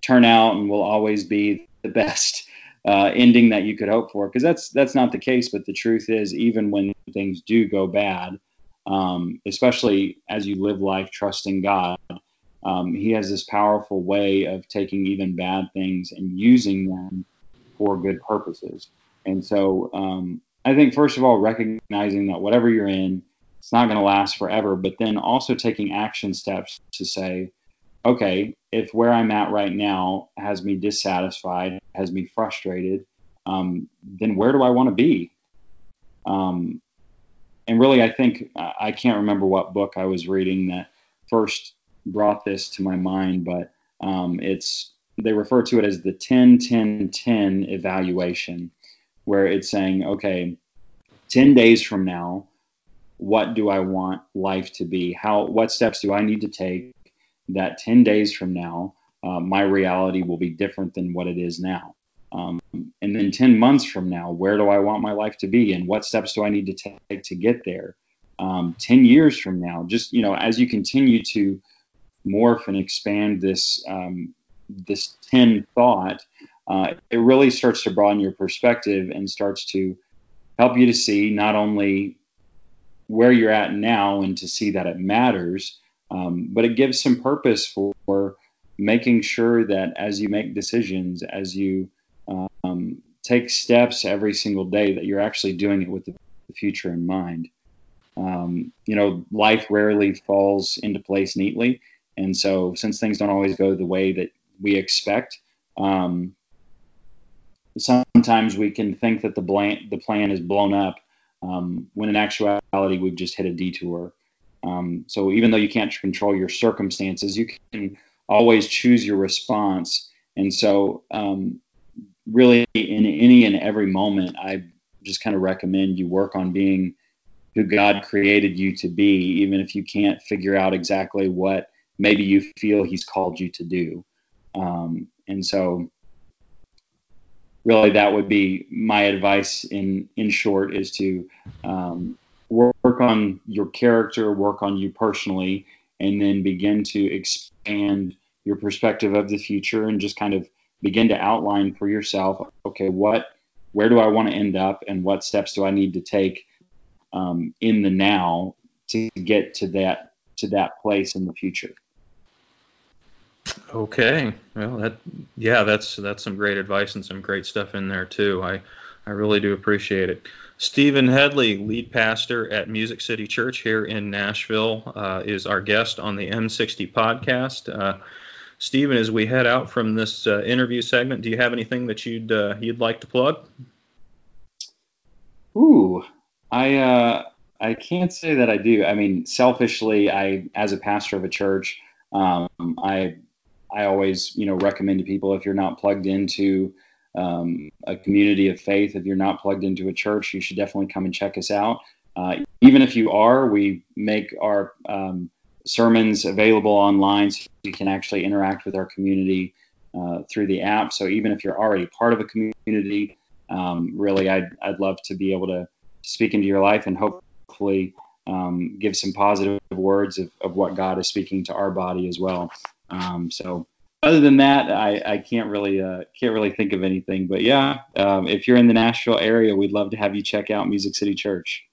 turn out and will always be the best uh, ending that you could hope for, because that's that's not the case. But the truth is, even when things do go bad, um, especially as you live life trusting God, um, he has this powerful way of taking even bad things and using them for good purposes. And so um, I think, first of all, recognizing that whatever you're in, it's not going to last forever, but then also taking action steps to say, okay, if where I'm at right now has me dissatisfied, has me frustrated, um, then where do I want to be? Um, and really, I think I can't remember what book I was reading that first brought this to my mind, but um, it's they refer to it as the 10 10 10 evaluation, where it's saying, okay, 10 days from now, what do I want life to be? How what steps do I need to take that 10 days from now, uh, my reality will be different than what it is now? Um, and then 10 months from now, where do I want my life to be, and what steps do I need to take to get there? Um, 10 years from now, just you know, as you continue to morph and expand this um, this 10 thought, uh, it really starts to broaden your perspective and starts to help you to see not only where you're at now and to see that it matters, um, but it gives some purpose for, making sure that as you make decisions, as you um, take steps every single day, that you're actually doing it with the future in mind. Um, you know, life rarely falls into place neatly. And so, since things don't always go the way that we expect, um, sometimes we can think that the, the plan is blown up um, when in actuality we've just hit a detour. Um, so even though you can't control your circumstances, you can always choose your response. And so, um, really, in any and every moment, I just kind of recommend you work on being who God created you to be, even if you can't figure out exactly what maybe you feel he's called you to do. Um, and so really that would be my advice in, in short is to um, work, on your character, work on you personally, and then begin to expand your perspective of the future and just kind of begin to outline for yourself, okay, what, where do I want to end up and what steps do I need to take um, in the now to get to that, to that place in the future. Okay. Well, that yeah, that's that's some great advice and some great stuff in there too. I I really do appreciate it. Stephen Headley, lead pastor at Music City Church here in Nashville, uh, is our guest on the M60 podcast. Uh, Stephen, as we head out from this uh, interview segment, do you have anything that you'd uh, you'd like to plug? Ooh, I uh, I can't say that I do. I mean, selfishly, I as a pastor of a church, um, I I always, you know, recommend to people if you're not plugged into um, a community of faith, if you're not plugged into a church, you should definitely come and check us out. Uh, even if you are, we make our um, sermons available online so you can actually interact with our community uh, through the app. So even if you're already part of a community, um, really, I'd, I'd love to be able to speak into your life and hopefully um, give some positive words of, of what God is speaking to our body as well. Um, so other than that, I, I can't really uh, can't really think of anything. But yeah, um, if you're in the Nashville area, we'd love to have you check out Music City Church.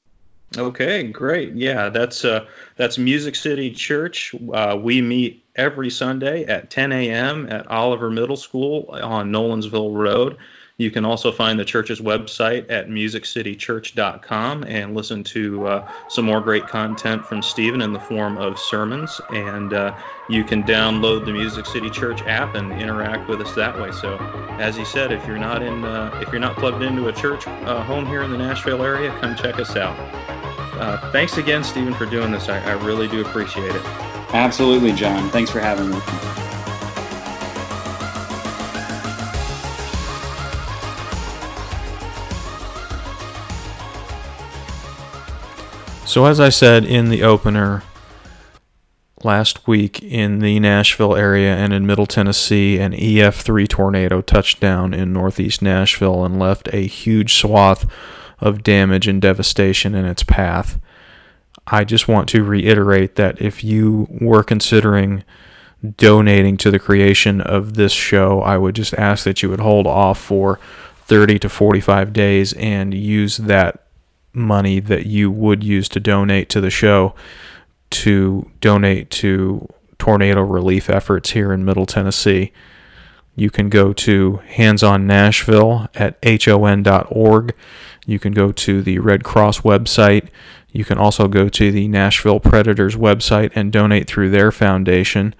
Okay, great. Yeah, that's uh, that's Music City Church. Uh, we meet every Sunday at 10 a.m. at Oliver Middle School on Nolensville Road. You can also find the church's website at musiccitychurch.com and listen to uh, some more great content from Stephen in the form of sermons. And uh, you can download the Music City Church app and interact with us that way. So, as he said, if you're not in, uh, if you're not plugged into a church uh, home here in the Nashville area, come check us out. Uh, thanks again, Stephen, for doing this. I, I really do appreciate it. Absolutely, John. Thanks for having me. So, as I said in the opener last week in the Nashville area and in Middle Tennessee, an EF3 tornado touched down in northeast Nashville and left a huge swath of damage and devastation in its path. I just want to reiterate that if you were considering donating to the creation of this show, I would just ask that you would hold off for 30 to 45 days and use that money that you would use to donate to the show to donate to tornado relief efforts here in Middle Tennessee. You can go to Hands on Nashville at hon.org. You can go to the Red Cross website. You can also go to the Nashville Predators website and donate through their foundation.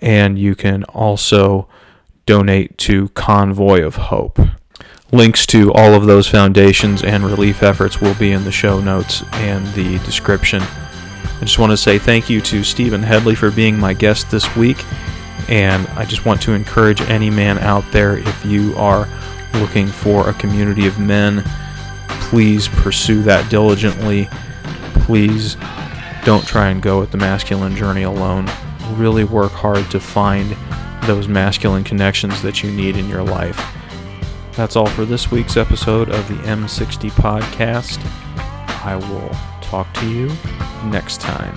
And you can also donate to Convoy of Hope. Links to all of those foundations and relief efforts will be in the show notes and the description. I just want to say thank you to Stephen Headley for being my guest this week. And I just want to encourage any man out there if you are looking for a community of men, please pursue that diligently. Please don't try and go at the masculine journey alone. Really work hard to find those masculine connections that you need in your life. That's all for this week's episode of the M60 podcast. I will talk to you next time.